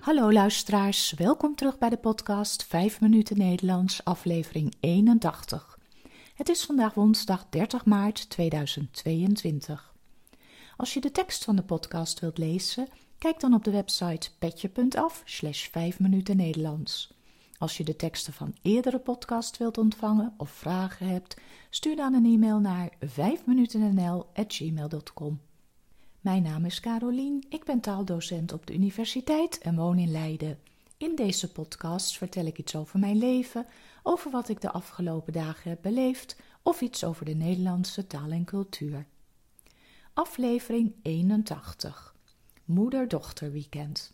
Hallo luisteraars, welkom terug bij de podcast 5 minuten Nederlands, aflevering 81. Het is vandaag woensdag 30 maart 2022. Als je de tekst van de podcast wilt lezen, kijk dan op de website petje.af slash 5 minuten Nederlands. Als je de teksten van eerdere podcast wilt ontvangen of vragen hebt, stuur dan een e-mail naar 5minutennl.gmail.com. Mijn naam is Carolien, ik ben taaldocent op de universiteit en woon in Leiden. In deze podcast vertel ik iets over mijn leven, over wat ik de afgelopen dagen heb beleefd of iets over de Nederlandse taal en cultuur. Aflevering 81 Moeder-dochter weekend.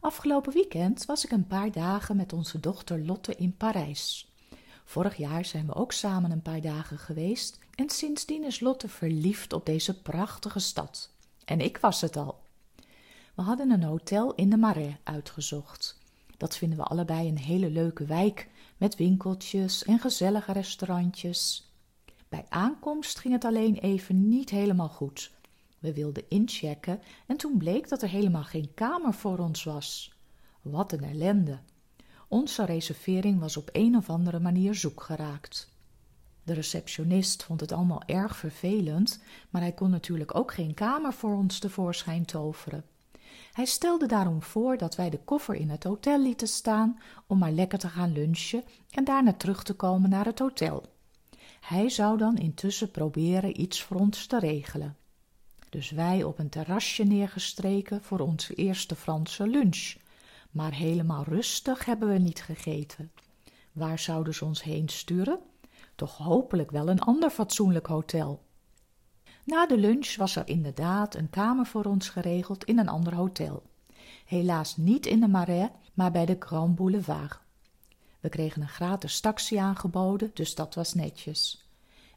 Afgelopen weekend was ik een paar dagen met onze dochter Lotte in Parijs. Vorig jaar zijn we ook samen een paar dagen geweest en sindsdien is Lotte verliefd op deze prachtige stad. En ik was het al. We hadden een hotel in de Marais uitgezocht. Dat vinden we allebei een hele leuke wijk met winkeltjes en gezellige restaurantjes. Bij aankomst ging het alleen even niet helemaal goed. We wilden inchecken en toen bleek dat er helemaal geen kamer voor ons was. Wat een ellende. Onze reservering was op een of andere manier zoek geraakt. De receptionist vond het allemaal erg vervelend, maar hij kon natuurlijk ook geen kamer voor ons tevoorschijn toveren. Hij stelde daarom voor dat wij de koffer in het hotel lieten staan om maar lekker te gaan lunchen en daarna terug te komen naar het hotel. Hij zou dan intussen proberen iets voor ons te regelen. Dus wij op een terrasje neergestreken voor onze eerste Franse lunch. Maar helemaal rustig hebben we niet gegeten. Waar zouden ze ons heen sturen? Toch hopelijk wel een ander fatsoenlijk hotel. Na de lunch was er inderdaad een kamer voor ons geregeld in een ander hotel. Helaas niet in de Marais, maar bij de Grand Boulevard. We kregen een gratis taxi aangeboden, dus dat was netjes.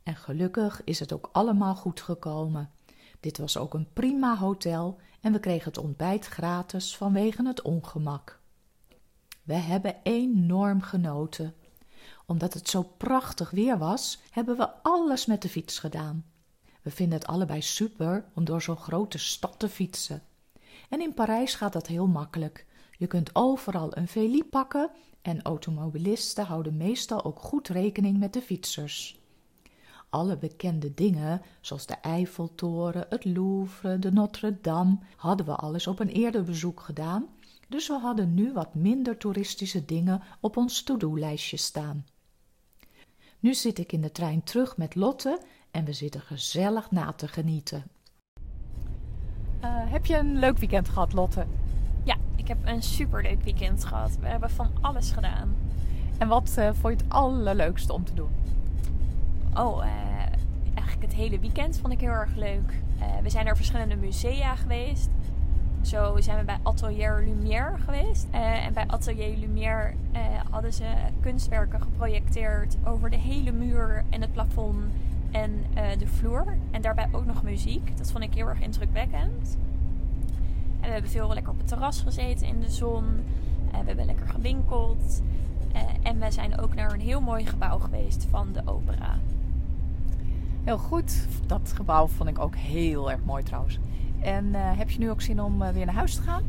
En gelukkig is het ook allemaal goed gekomen. Dit was ook een prima hotel en we kregen het ontbijt gratis vanwege het ongemak. We hebben enorm genoten. Omdat het zo prachtig weer was, hebben we alles met de fiets gedaan. We vinden het allebei super om door zo'n grote stad te fietsen. En in Parijs gaat dat heel makkelijk. Je kunt overal een velie pakken en automobilisten houden meestal ook goed rekening met de fietsers. Alle bekende dingen, zoals de Eiffeltoren, het Louvre, de Notre-Dame, hadden we alles op een eerder bezoek gedaan, dus we hadden nu wat minder toeristische dingen op ons to-do-lijstje staan. Nu zit ik in de trein terug met Lotte en we zitten gezellig na te genieten. Uh, heb je een leuk weekend gehad, Lotte? Ja, ik heb een superleuk weekend gehad. We hebben van alles gedaan. En wat uh, vond je het allerleukste om te doen? Oh, uh, eigenlijk het hele weekend vond ik heel erg leuk. we zijn naar verschillende musea geweest. Zo zijn we bij Atelier Lumière geweest. en bij Atelier Lumière hadden ze kunstwerken geprojecteerd over de hele muur en het plafond en de vloer. En daarbij ook nog muziek. Dat vond ik heel erg indrukwekkend. En we hebben veel lekker op het terras gezeten in de zon. We hebben lekker gewinkeld. En we zijn ook naar een heel mooi gebouw geweest van de opera. Heel goed. Dat gebouw vond ik ook heel erg mooi trouwens. En heb je nu ook zin om weer naar huis te gaan?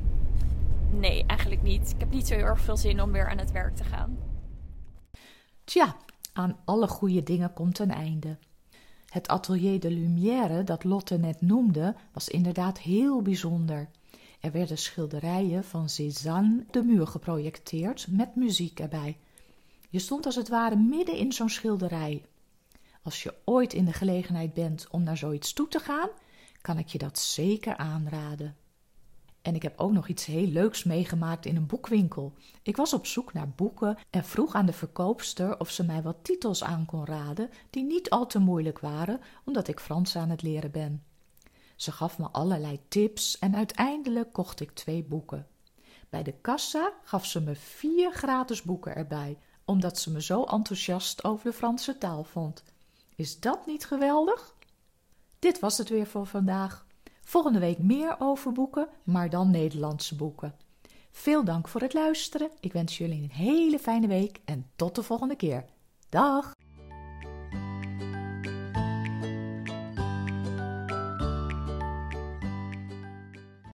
Nee, eigenlijk niet. Ik heb niet zo heel erg veel zin om weer aan het werk te gaan. Tja, aan alle goede dingen komt een einde. Het atelier de Lumière dat Lotte net noemde, was inderdaad heel bijzonder. Er werden schilderijen van Cézanne de muur geprojecteerd met muziek erbij. Je stond als het ware midden in zo'n schilderij. Als je ooit in de gelegenheid bent om naar zoiets toe te gaan, kan ik je dat zeker aanraden. En ik heb ook nog iets heel leuks meegemaakt in een boekwinkel. Ik was op zoek naar boeken en vroeg aan de verkoopster of ze mij wat titels aan kon raden die niet al te moeilijk waren, omdat ik Frans aan het leren ben. Ze gaf me allerlei tips en uiteindelijk kocht ik twee boeken. Bij de kassa gaf ze me vier gratis boeken erbij, omdat ze me zo enthousiast over de Franse taal vond. Is dat niet geweldig? Dit was het weer voor vandaag. Volgende week meer over boeken, maar dan Nederlandse boeken. Veel dank voor het luisteren. Ik wens jullie een hele fijne week en tot de volgende keer. Dag!